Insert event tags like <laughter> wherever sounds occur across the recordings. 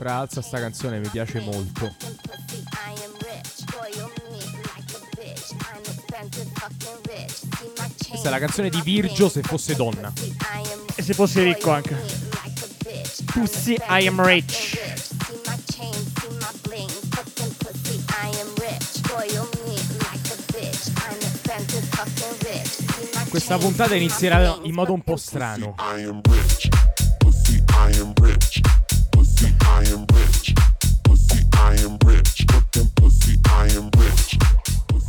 Fra alza sta canzone, mi piace molto. Questa è la canzone di Virgio se fosse donna. E se fossi ricco anche. Pussy, I am rich. Questa puntata inizierà in modo un po' strano. I am rich. Pussy, I am rich.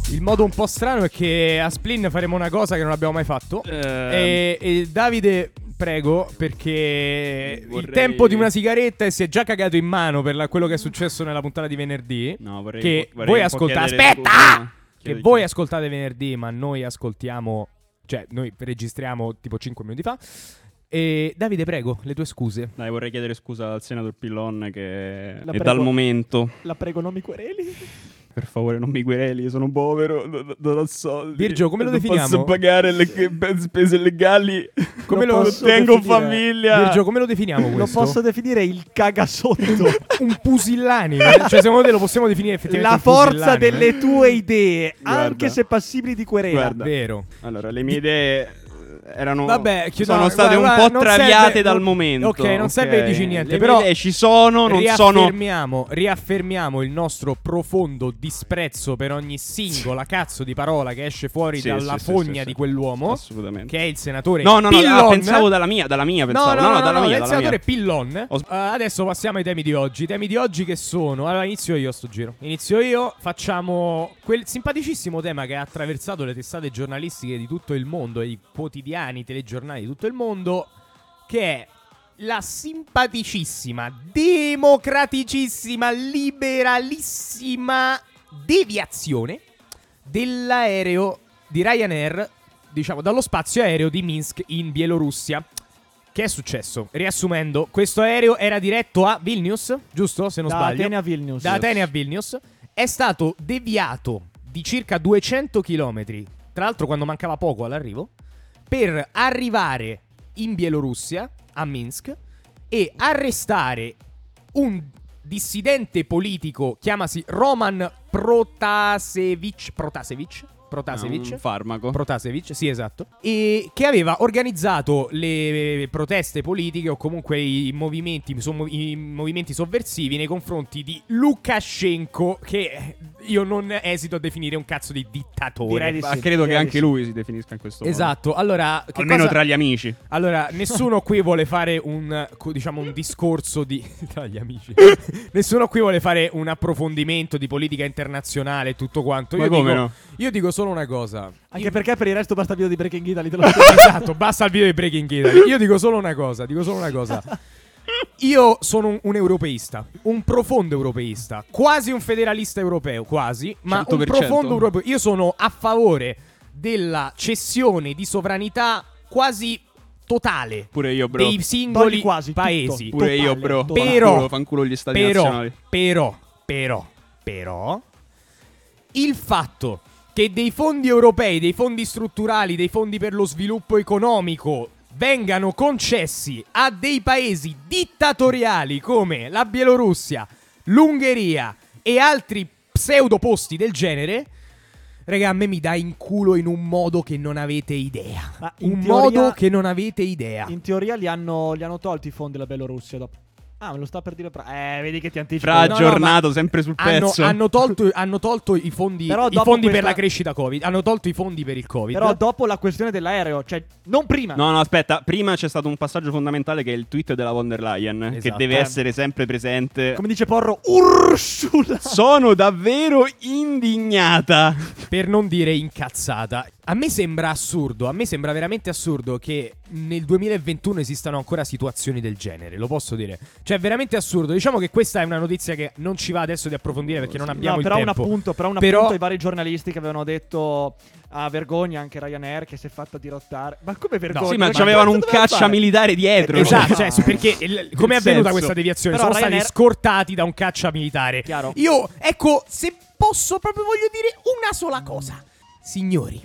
Il modo un po' strano è che a Splin faremo una cosa che non abbiamo mai fatto. Ehm. E, e Davide, prego, perché il Vorrei- tempo di una sigaretta e si è già cagato in mano per la- quello che è successo nella puntata di venerdì. No, vorrei Che vorrei voi ascoltate- aspetta! scusa. Che voi ascoltate venerdì, ma noi ascoltiamo. Cioè, noi registriamo tipo 5 minuti fa. E Davide, prego, le tue scuse. Dai, vorrei chiedere scusa al senatore Pillon che La è prego. dal momento. La prego, non mi quereli. Per favore, non mi quereli, io sono povero, non, non ho soldi. Virgio, come lo non definiamo? posso pagare le spese legali. Come Lo lo, posso tengo definire- famiglia. Virgio, come lo definiamo Lo questo? posso definire il cagasotto. un pusillanime. cioè, secondo te lo possiamo definire effettivamente La forza delle tue idee, Guarda. anche se passibili di querela. Guarda. Vero. Allora, le mie idee erano Vabbè, chiudo- sono state guarda, un po' traviate serve- dal non- momento. ok, non serve che dici niente, Le però ci sono, non sono riaffermiamo, riaffermiamo il nostro profondo disprezzo per ogni singola cazzo di parola che esce fuori Sì, dalla sì, fogna sì, di quell'uomo. assolutamente. Che è il senatore No, no, no, ah, pensavo dalla mia, dalla mia pensavo. No, no, no, dalla no, mia, dalla senatore mia. Pillon. Uh, adesso passiamo ai temi di oggi. I temi di oggi che sono. Allora, inizio io sto giro. Inizio io. Facciamo quel simpaticissimo tema che ha attraversato le testate giornalistiche di tutto il mondo e i quotidiani, i telegiornali di tutto il mondo. Che è la simpaticissima, democraticissima, liberalissima deviazione dell'aereo di Ryanair, diciamo, dallo spazio aereo di Minsk in Bielorussia. Che è successo? Riassumendo, questo aereo era diretto a Vilnius, giusto? Se non Da sbaglio. Atene a Vilnius. Da Atene a Vilnius. È stato deviato di circa 200 km, tra l'altro quando mancava poco all'arrivo, per arrivare in Bielorussia, a Minsk, e arrestare un dissidente politico, chiamasi Roman Protasevich. Protasevich? Protasevich? Un farmaco. Protasevich, sì, esatto. E che aveva organizzato le proteste politiche o comunque i movimenti, i movimenti sovversivi nei confronti di Lukashenko, che io non esito a definire un cazzo di dittatore. Di Ma sì, credo che anche sì. lui si definisca in questo modo. Esatto, allora... che Almeno cosa- tra gli amici. Allora, <laughs> nessuno qui vuole fare un, diciamo, un discorso di... <laughs> tra gli amici. <laughs> nessuno qui vuole fare un approfondimento di politica internazionale e tutto quanto. Io Ma come dico, no? Io dico solo una cosa. Anche perché per il resto basta il video di Breaking Italy. Te lo <laughs> esatto, basta il video di Breaking Italy. Io dico solo una cosa, dico solo una cosa. Io sono un, un europeista, un profondo europeista, quasi un federalista europeo, quasi, ma un 100%. profondo europeo. Io sono a favore della cessione di sovranità quasi totale Pure io, bro. dei singoli Togli quasi tutto. paesi. Pure io, totale, bro. totale. Però- Fanculo, fanculo gli stati Però, nazionali. però, però, però, il fatto che dei fondi europei, dei fondi strutturali, dei fondi per lo sviluppo economico vengano concessi a dei paesi dittatoriali come la Bielorussia, l'Ungheria e altri pseudoposti del genere, raga, a me mi dà in culo in un modo che non avete idea. Un teoria- modo che non avete idea. In teoria li hanno, li hanno tolti i fondi della Bielorussia dopo. Ah, me lo sta per dire. Pra- eh, vedi che ti anticipo. Fra no, aggiornato, sempre sul Hanno, pezzo. hanno tolto, hanno tolto i fondi, Però i fondi per questa- la crescita Covid. Hanno tolto i fondi per il Covid. Però dopo la questione dell'aereo, cioè non prima. No, no, aspetta. Prima c'è stato un passaggio fondamentale che è il tweet della von der Leyen. Che Esatto. deve Eh. essere sempre presente. Come dice Porro, Ursula. Sono davvero indignata. per non dire incazzata. A me sembra assurdo, a me sembra veramente assurdo che nel 2021 esistano ancora situazioni del genere, lo posso dire. Cioè, è veramente assurdo. Diciamo che questa è una notizia che non ci va adesso di approfondire perché non abbiamo no, il però un tempo. appunto, però un Però- appunto ai vari giornalisti che avevano detto a vergogna anche Ryanair che si è fatta dirottare. Ma come vergogna? sì, ma c'avevano un caccia fare? militare dietro. Esatto, Cioè, <laughs> perché il- come è avvenuta senso. questa deviazione? Però Sono stati Ryanair- scortati da un caccia militare. Chiaro. Io, ecco, se posso proprio voglio dire una sola cosa. Signori,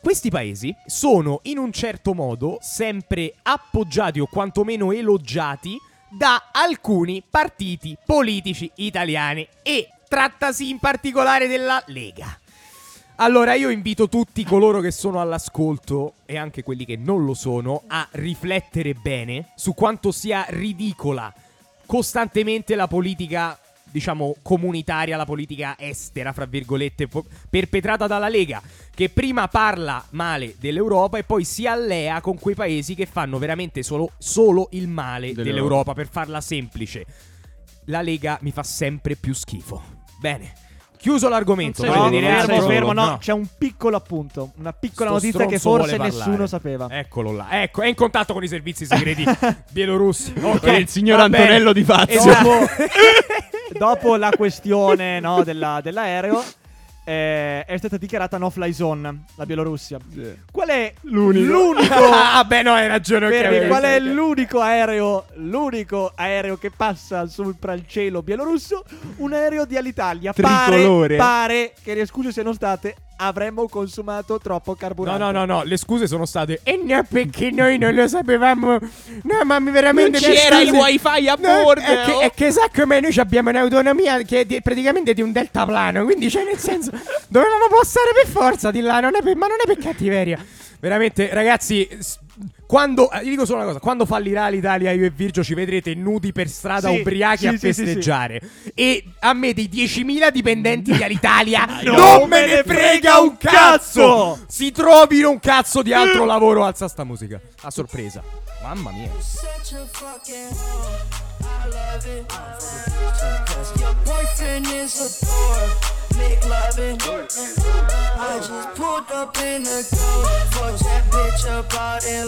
questi paesi sono in un certo modo sempre appoggiati o quantomeno elogiati da alcuni partiti politici italiani e trattasi in particolare della Lega. Allora io invito tutti coloro che sono all'ascolto e anche quelli che non lo sono a riflettere bene su quanto sia ridicola costantemente la politica diciamo comunitaria, la politica estera, fra virgolette, po- perpetrata dalla Lega, che prima parla male dell'Europa e poi si allea con quei paesi che fanno veramente solo, solo il male Dell'Europa. dell'Europa, per farla semplice. La Lega mi fa sempre più schifo. Bene. Chiuso l'argomento, No, dire fermo, fermo, no, No. c'è un piccolo appunto, una piccola Sto notizia che forse nessuno sapeva. Eccolo là. Ecco, è in contatto con i servizi segreti <laughs> bielorussi. Ok, il signor va bene. Antonello Di Fazio. Esatto. <laughs> <laughs> Dopo la questione no, della- dell'aereo, eh, è stata dichiarata no fly zone la Bielorussia. Qual è l'unico? <laughs> ah, beh, no, hai ragione. ok, Fermi, ok, qual è ok. l'unico aereo, l'unico aereo che passa sul cielo bielorusso? Un aereo di Alitalia. Tricolore. Pare, pare che le scuse siano state avremmo consumato troppo No, carburante. no, no, no, le scuse sono state. E no, perché noi non lo sapevamo. No, ma mi veramente. Non c'era il wifi a No, bordo. È che, è che sa come noi abbiamo un'autonomia che è di- praticamente di un deltaplano. Quindi, cioè, nel senso, dovevamo passare per forza di là. Non è per- ma non è per cattiveria. Veramente, ragazzi. Quando, eh, vi dico solo una cosa: quando fallirà l'Italia, io e Virgio ci vedrete nudi per strada, Sì, ubriachi sì, a sì, sì, sì. festeggiare. E a me dei 10.000 dipendenti di Alitalia <laughs> Non non me ne frega un cazzo! Si trovino un cazzo di altro lavoro. Alza sta musica. A sorpresa. Mamma mia. Such a fucking whore. I love it. Cause your boyfriend is a whore. Make loving. I just pulled up in the coat. Fuck that bitch up out in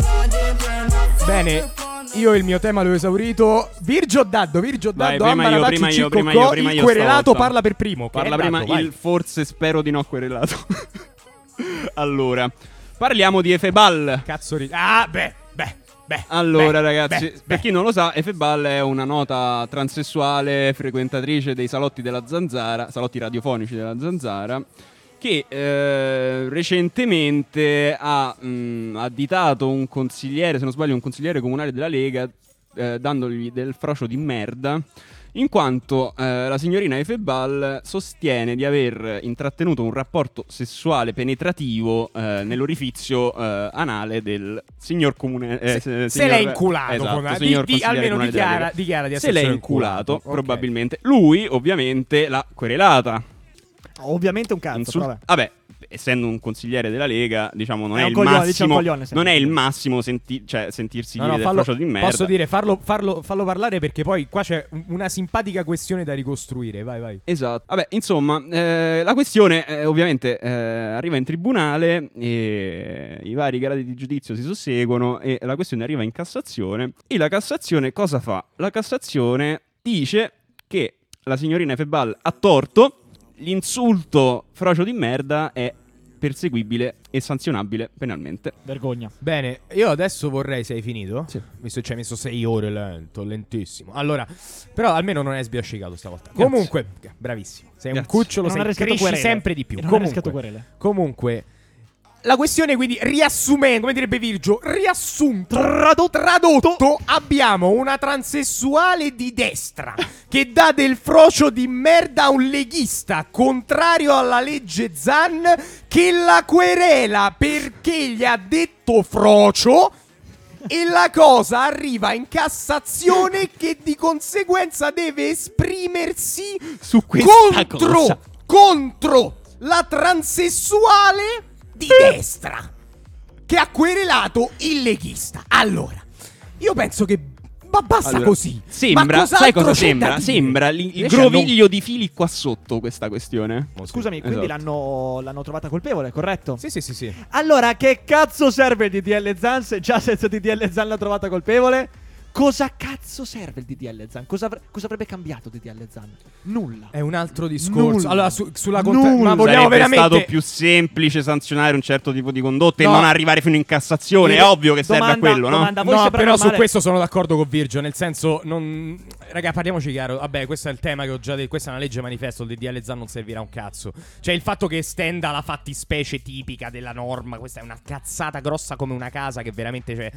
Bene, io il mio tema l'ho esaurito. Virgio Daddo, Virgio Vai, Daddo, prima io, prima io, prima io, prima il io querelato parla per primo. Parla prima vai. il forse spero di no querelato. <laughs> allora, parliamo di Efebal. Cazzo ri- Ah, beh, beh, beh. Allora, beh, ragazzi, beh, per chi non lo sa, Efebal è una nota transessuale frequentatrice dei salotti della Zanzara, salotti radiofonici della Zanzara, che eh, recentemente ha mh, additato un consigliere, se non sbaglio, un consigliere comunale della Lega, eh, dandogli del frocio di merda. In quanto eh, la signorina Efebal sostiene di aver intrattenuto un rapporto sessuale penetrativo eh, nell'orifizio eh, anale del signor comune. eh, Se, se signor- l'è inculato, esatto, di- di- almeno dichiara, dichiara di Se essere l'è inculato, Ok. probabilmente. Lui, ovviamente, l'ha querelata. Ovviamente un cazzo. Insul- vabbè. Vabbè, essendo un consigliere della Lega, diciamo, non È è, il coglione, massimo. coglione, non è il massimo senti- cioè, sentirsi No, dire no, del fallo, di merda. posso dire, farlo, farlo- fallo parlare perché poi qua c'è un- una simpatica questione da ricostruire. Vai, vai. Esatto. Vabbè, insomma, eh, la questione eh, ovviamente eh, arriva in tribunale e i vari gradi di giudizio si susseguono e la questione arriva in Cassazione. E la Cassazione cosa fa? La Cassazione dice che la signorina Febal ha torto, l'insulto frocio di merda è perseguibile e sanzionabile penalmente. Vergogna. Bene, io adesso vorrei, se hai finito? Sì. Visto che ci hai messo 6 ore lento, lentissimo. Allora, però almeno non hai sbiascicato stavolta. Comunque, bravissimo. Sei un Grazie. cucciolo, E non sei, cresci querele. sempre di più. E non Comunque, comunque, la questione quindi, riassumendo, come direbbe Virgio, riassunto, Tradotto. tradotto, abbiamo una transessuale di destra che dà del frocio di merda a un leghista contrario alla legge Zan che la querela perché gli ha detto frocio e la cosa arriva in Cassazione che di conseguenza deve esprimersi Su questa contro, cosa. contro la transessuale di destra che ha querelato il leghista. Allora, io penso che ma basta Allora, così. Sembra, Ma sai cos'altro cosa sembra? Sembra il Invece groviglio di fili qua sotto questa questione. Scusami, quindi Esatto. l'hanno, l'hanno trovata colpevole, corretto? Sì, sì, sì, sì. Allora, che cazzo serve il DDL Zan se già senza DDL Zan l'ha trovata colpevole? Cosa cazzo serve il DDL Zan? Cosa, avre- cosa avrebbe cambiato il DDL Zan? Nulla. È un altro discorso. Nulla. Allora, su- sulla contra- Nulla. Ma vogliamo Sarebbe veramente stato più semplice sanzionare un certo tipo di condotte No. e non arrivare fino in Cassazione. È ovvio che serve a domanda- quello, no? domanda, voi No, sembra però su questo sono d'accordo con Virgio. Nel senso, non. Raga, parliamoci chiaro. Vabbè, questo è il tema che ho già detto. Questa è una legge manifesto. Il DDL Zan non servirà un cazzo. Cioè, il fatto che estenda la fattispecie tipica della norma. Questa è una cazzata grossa come una casa. Che veramente, cioè.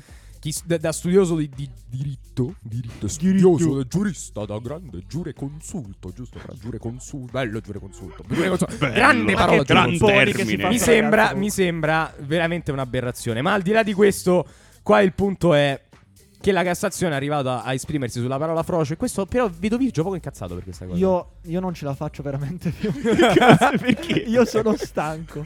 Chi da, da studioso di, di diritto, diritto, studioso, da giurista, da grande giure consulto, giusto? Fra giure consulto, bello giure consulto. Giure consulto. grande parola, gran consulto. pipponi che si termine. Mi sembra, mi sembra veramente un'aberrazione. Ma al di là di questo, qua il punto è che la Cassazione è arrivata a esprimersi sulla parola froce. Questo, però, vedo Virgio poco incazzato per questa cosa. Io, io non ce la faccio veramente più. <laughs> Perché? Io sono stanco.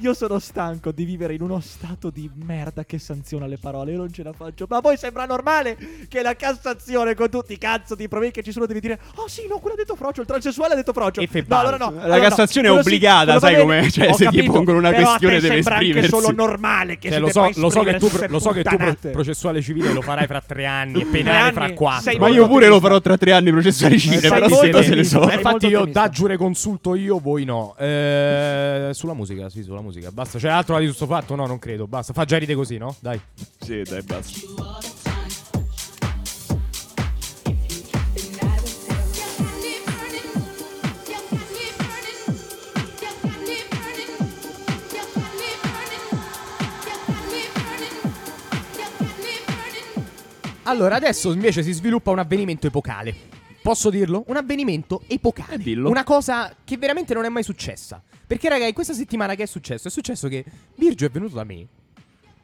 Io sono stanco di vivere in uno stato di merda che sanziona le parole. Io non ce la faccio. Ma a voi sembra normale che la Cassazione, con tutti i cazzo di problemi che ci sono, devi dire: Oh sì, no, quello ha detto frocio, il transessuale ha detto frocio. E no, allora no. La allora no. Cassazione è sì, obbligata, va sai com'è? Cioè, Ho se ti capito, pongono una questione deve sembra anche esprimersi. solo normale che Cioè, si lo, so, lo so che tu, lo so che tu pro- processuale civile lo farai fra tre anni e penale fra quattro. sei Ma io pure lo farò tra tre anni processuale civile, però molto se ne so. Infatti io da giure consulto io, voi no. Eh, sulla musica, sì, sulla musica. Basta. C'è altro da dire su sto fatto? No, non credo. Basta. Fa già ride così, no? Dai. Sì, dai, basta. Allora, adesso invece si sviluppa un avvenimento epocale. Posso dirlo? Un avvenimento epocale. Eh, dillo. Una cosa che veramente non è mai successa. Perché, raga, in questa settimana che è successo? È successo che Virgio è venuto da me.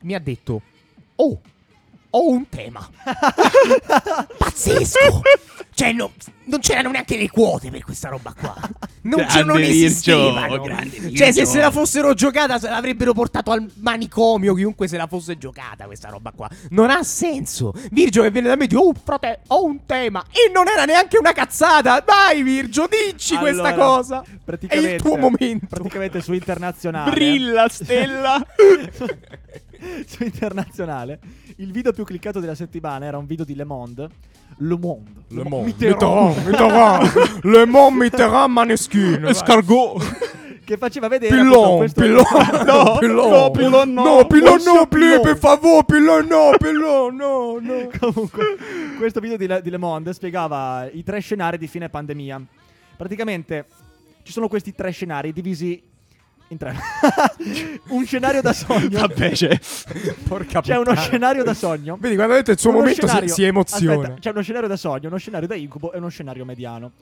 Mi ha detto: Oh, ho un tema. <laughs> Pazzesco. Cioè, no- non c'erano neanche le quote per questa roba qua. Non, Grande non esistevano. Cioè, se se la fossero giocata, se l'avrebbero portato al manicomio. Chiunque se la fosse giocata, questa roba qua. Non ha senso. Virgio che viene da me e dice: Oh, frate, ho un tema. E non era neanche una cazzata. Dai, Virgio, dici questa Allora, cosa. È il tuo momento. Praticamente su internazionale. Brilla, stella. <laughs> <laughs> su internazionale. Il video più cliccato della settimana era un video di Le Monde. Le Monde. Le Monde. Mitterrand. Mitterrand. Mitterrand. Le Monde Mitterrand Maneskin. Escargot. <laughs> Che faceva vedere Pilon, questo No, pilon, no, <laughs> pilon no. no, Monsieur no, Pilon. per favore, no, pilon no, no. Comunque, questo video di Le, di Le Monde spiegava i tre scenari di fine pandemia. Praticamente ci sono questi tre scenari divisi in tre. <laughs> un scenario da sogno. <laughs> Vabbè, cioè. <laughs> Porca C'è uno scenario da sogno. Vedi, quando detto il suo Uno momento si, scenario- si emoziona. Aspetta, c'è uno scenario da sogno, uno scenario da incubo e uno scenario mediano.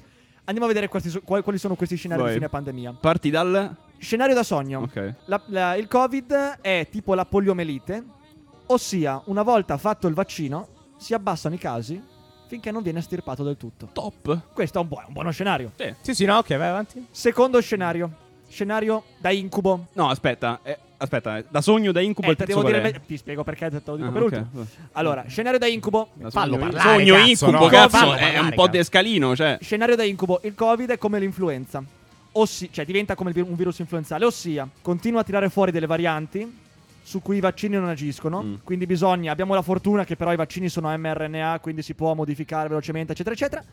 Andiamo a vedere quali, quali sono questi scenari Vai. di fine pandemia. Parti dal. Scenario da sogno. Ok. La- la- il Covid è tipo la poliomelite, ossia, una volta fatto il vaccino, si abbassano i casi finché non viene estirpato del tutto. Top. Questo è un, buo- un buono scenario. Sì. Sì, sì, no, ok, vai avanti. Secondo scenario, scenario da incubo. No, aspetta. eh, aspetta, da sogno, da incubo Eh, il terzo dire me- ti spiego perché te lo dico Ah, per ok. ultimo. Allora, scenario da incubo. Da Fallo sogno, parlare, Sogno cazzo, incubo, no? cazzo, Fallo è parlare, un po' descalino, cioè. Scenario da incubo, il Covid è come l'influenza. Ossi- cioè diventa come un virus influenzale, ossia continua a tirare fuori delle varianti su cui i vaccini non agiscono, Mm. quindi bisogna, abbiamo la fortuna che però i vaccini sono mRNA, quindi si può modificare velocemente, eccetera, eccetera.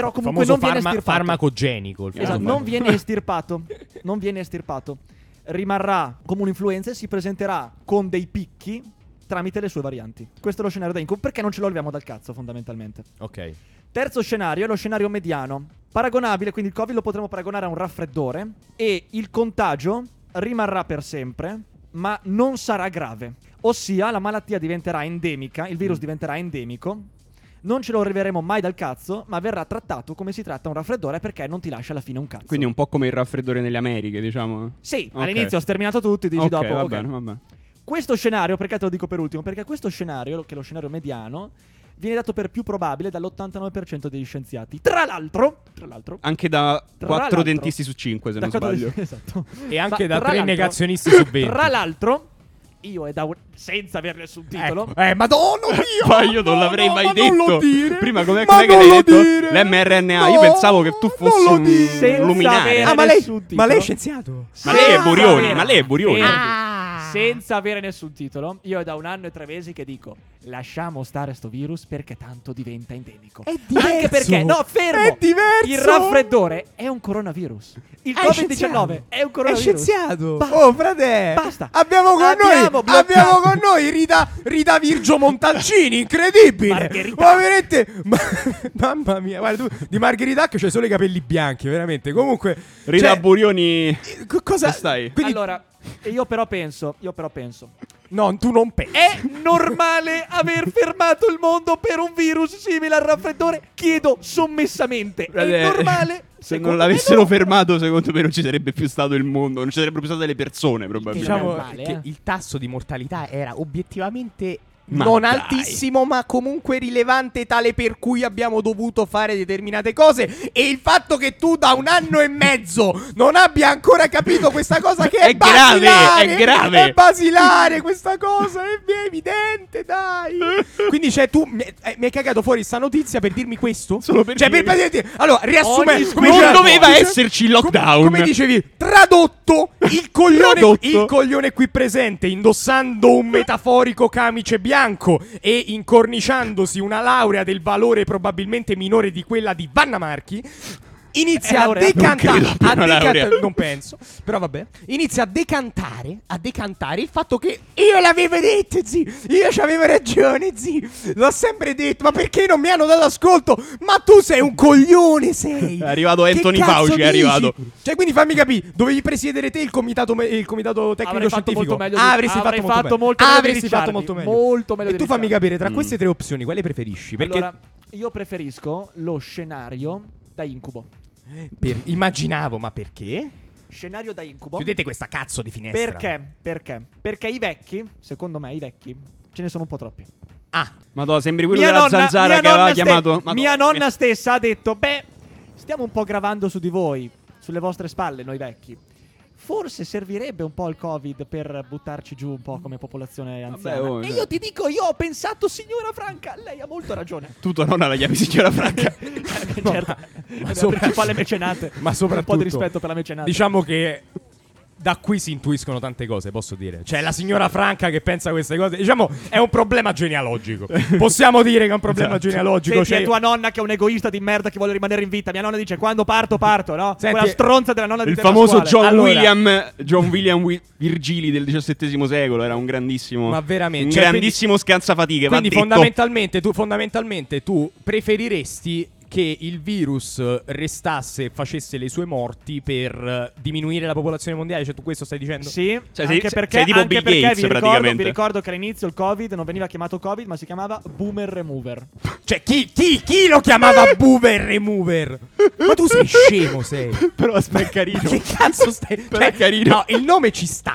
Però comunque non viene farma- estirpato. farmacogenico. il Esatto, non viene estirpato. Non viene estirpato. Rimarrà come un'influenza e si presenterà con dei picchi tramite le sue varianti. Questo è lo scenario da incubo perché non ce lo leviamo dal cazzo fondamentalmente. Ok. Terzo scenario è lo scenario mediano. Paragonabile, quindi il Covid lo potremmo paragonare a un raffreddore e il contagio rimarrà per sempre, ma non sarà grave. Ossia, la malattia diventerà endemica, il virus diventerà endemico. Non ce lo riveremo mai dal cazzo, ma verrà trattato come si tratta un raffreddore perché non ti lascia alla fine un cazzo. Quindi un po' come il raffreddore nelle Americhe, diciamo. Sì, Ok. all'inizio ho sterminato tutti, dici Ok, dopo. va ok. bene, va bene. Questo scenario, perché te lo dico per ultimo? Perché questo scenario, che è lo scenario mediano, viene dato per più probabile dall'89% degli scienziati. Tra l'altro, tra l'altro, Anche da Tra 4 l'altro- dentisti su 5, se non sbaglio. <laughs> Esatto. E anche Ma da tra tre l'altro- negazionisti su 20. Tra l'altro, io e da un- senza avere nessun titolo, Ecco. Eh, madonna <laughs> Dio! Ma io non no, l'avrei no, mai ma non detto. lo dire. Prima com'è- Ma che l'hai detto? dire. L'mRNA. Io No, pensavo che tu fossi un luminare. Ah, ma lei, ma lei è scienziato? Ma lei è Burioni, ma lei è Burioni. Fermi. Senza avere nessun titolo, io è da un anno e tre mesi che dico: lasciamo stare sto virus perché tanto diventa endemico. È diverso. Anche perché, no, fermo! È diverso. Il raffreddore è un coronavirus. Il È Covid-19 scienziato. è un È coronavirus. scienziato. Basta. Oh, frate. Basta. Abbiamo con Abbiamo noi. bloccato. Abbiamo con noi Rita, Rita Virgio Montalcini. Incredibile. Margherita. Ma veramente. ma- mamma mia. Guarda, tu di Margherita che c'hai solo i capelli bianchi, veramente. Comunque. Rita cioè, Burioni. co- cosa stai? Quindi, Allora, E io però penso, io però penso, No, tu non pensi. è normale aver fermato il mondo per un virus simile al raffreddore? Chiedo sommessamente, è normale? Se non l'avessero no. fermato, secondo me non ci sarebbe più stato il mondo, non ci sarebbero più state le persone, probabilmente. Diciamo male, che eh. il tasso di mortalità era obiettivamente Ma non dai. altissimo, ma comunque rilevante, tale per cui abbiamo dovuto fare determinate cose. E il fatto che tu da un anno e mezzo non abbia ancora capito questa cosa che è, È grave, basilare, è grave. È basilare questa cosa, è evidente, dai. Quindi, cioè, tu mi, eh, mi hai cagato fuori sta notizia per dirmi questo? Solo per cioè, dire- per Allora, riassumendo, come non doveva dice- esserci il come- lockdown. Come, dicevi, tradotto il coglione, Tradotto. il coglione qui presente, indossando un metaforico camice bianco e incorniciandosi una laurea del valore probabilmente minore di quella di Vanna Marchi. È Inizia a laureata? decantare, Non a una decanta- laurea. non penso, però vabbè. Inizia a decantare, a decantare il fatto che io l'avevo detto, zi, io c'avevo ragione, zi, l'ho sempre detto, ma perché non mi hanno dato ascolto? Ma tu sei un coglione, sei. È arrivato Che Anthony Fauci, è dici? arrivato. Cioè, quindi fammi capire, dovevi presiedere te il comitato, me- il comitato tecnico Avrei scientifico. molto Ah, avresti fatto, fatto molto molto meglio. avresti fatto molto meglio. molto meglio E tu fammi capire, tra queste tre opzioni, quale preferisci? Perché Allora, io preferisco lo scenario da incubo. per- immaginavo, ma perché? Scenario da incubo. Chiudete questa cazzo di finestra. Perché? Perché? Perché i vecchi, secondo me i vecchi, ce ne sono un po' troppi. Ah, Madonna, sembri quello Mia della nonna- zanzara mia che aveva nonna ste- chiamato. Madonna, mia nonna stessa ha detto: Beh, stiamo un po' gravando su di voi, sulle vostre spalle, noi vecchi. Forse servirebbe un po' il Covid per buttarci giù un po' come popolazione anziana. oh, e io ti dico, io ho pensato, signora Franca, lei ha molto ragione. Tu tua nonna la chiami signora Franca. <laughs> certo, è la sopra- principale mecenate. ma Un soprattutto po' di rispetto per la mecenate. Diciamo che da qui si intuiscono tante cose, posso dire. Cioè, la signora Franca che pensa queste cose, diciamo, è un problema genealogico. <laughs> Possiamo dire che è un problema Esatto. genealogico. Senti, Cioè, è tua nonna che è un egoista di merda che vuole rimanere in vita. Mia nonna dice: Quando parto, parto, no? Senti, Quella stronza della nonna di Il famoso. John Allora- William John William Wi- Virgili del XVII secolo era un grandissimo Ma veramente, un cioè, grandissimo scansafatiche, va Quindi detto. fondamentalmente tu, fondamentalmente tu preferiresti che il virus restasse e facesse le sue morti per eh, diminuire la popolazione mondiale? Cioè tu questo stai dicendo? Sì, Cioè, anche sei- perché, sei tipo anche Bill perché Gates, vi, ricordo, vi ricordo che all'inizio il Covid non veniva chiamato Covid, ma si chiamava Boomer Remover. <laughs> Cioè chi, chi, chi lo chiamava <laughs> Boomer Remover? Ma tu sei scemo, sei. <laughs> Però aspetta, è carino. Ma che cazzo stai? Però Cioè, è carino. No, il nome ci sta.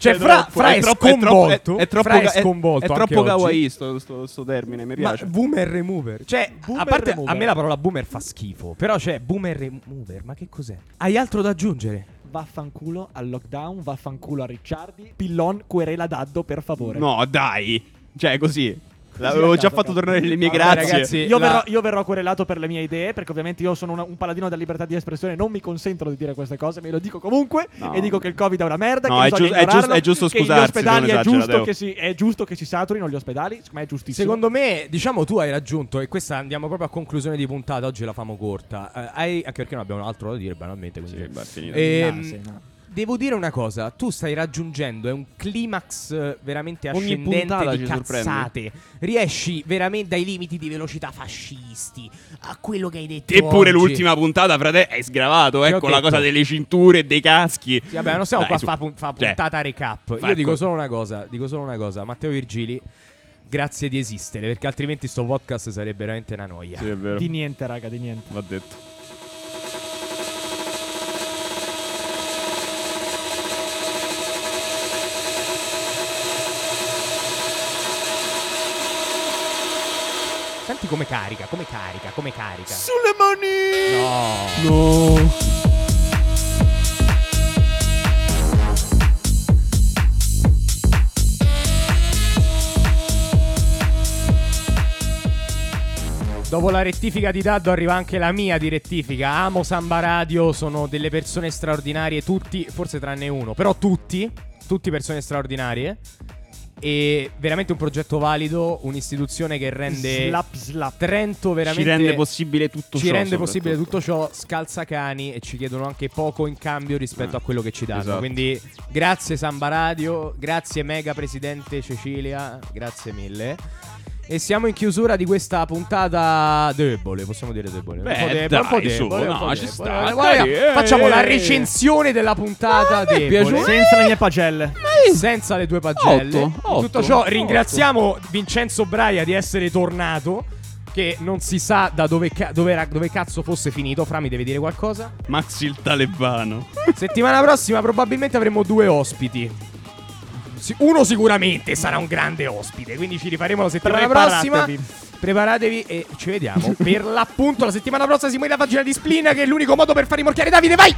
Cioè, È fra, troppo, fra è, troppo- è troppo- sconvolto. È, è troppo, Fra è è- sconvolto. è troppo kawaii sto, sto- sto termine, mi Ma piace. boomer remover. Cioè, Boomer a parte remover. a me la parola boomer fa schifo. Però c'è boomer remover. Ma che cos'è? Hai altro da aggiungere? Vaffanculo al lockdown, vaffanculo a Ricciardi. Pillon, querela Daddo, per favore. No, dai. Cioè, così. L'avevo già caso, fatto tornare le mie Vabbè, grazie. ragazzi, Io, la- verrò, io verrò querelato per le mie idee, perché ovviamente io sono una- un paladino della libertà di espressione, non mi consentono di dire queste cose, me lo dico comunque No. e dico che il Covid è una merda, No, che è bisogna è giusto- ignorarlo, è giusto che gli scusarsi, ospedali non è esagera, giusto, Teo. che si, è giusto che si saturino gli ospedali, secondo me è giustissimo. Secondo me, diciamo, tu hai raggiunto, e questa andiamo proprio a conclusione di puntata, oggi la famo corta. eh, hai, anche perché non abbiamo altro da dire, banalmente. Quindi. Sì, beh, è finito. Ehm, Ah, sì, no. Devo dire una cosa, tu stai raggiungendo è un climax eh, veramente Ogni ascendente di ci sorprendi. cazzate. Riesci veramente dai limiti di velocità fascisti a quello che hai detto Eppure oggi. l'ultima puntata, frate, hai sgravato, ecco la detto? cosa delle cinture e dei caschi. Sì, vabbè, non stiamo Dai, qua a su. fa, fa Cioè, puntata recap. fa Io dico cosa. solo una cosa, dico solo una cosa, Matteo Virgili, grazie di esistere, perché altrimenti sto podcast sarebbe veramente una noia. Sì, è vero. Di niente, raga, di niente. Va detto. Senti come carica, come carica, come carica. Sulle mani! No. No. Dopo la rettifica di Daddo arriva anche la mia di rettifica. Amo Samba Radio, sono delle persone straordinarie, tutti, forse tranne uno, però tutti, tutti persone straordinarie. E veramente un progetto valido, un'istituzione che rende Slap, slap. Trento veramente Ci rende possibile tutto ci ciò. rende possibile tutto ciò, scalza cani e ci chiedono anche poco in cambio rispetto Ah, a quello che ci danno. esatto. Quindi grazie Samba Radio, grazie mega presidente Cecilia, grazie mille. E siamo in chiusura di questa puntata debole, possiamo dire debole. Beh, un po' debole, dai, un po' su, debole, un no, po' ci debole. sta, Guarda, dai, eh, facciamo la eh. recensione della puntata Ah, mi è debole. piaciuto. Senza le mie pagelle. Senza le tue pagelle. Otto, In otto, Tutto ciò otto. ringraziamo Vincenzo Braia di essere tornato. Che non si sa da dove, ca- dove era- dove cazzo fosse finito. Fra, mi devi dire qualcosa? Maxi il talebano. Settimana prossima probabilmente avremo due ospiti. Uno sicuramente sarà un grande ospite, quindi ci rifaremo la settimana prossima. Preparatevi. E ci vediamo. <laughs> per l'appunto la settimana prossima siamo in la pagina di Splin che è l'unico modo per far rimorchiare Davide, vai!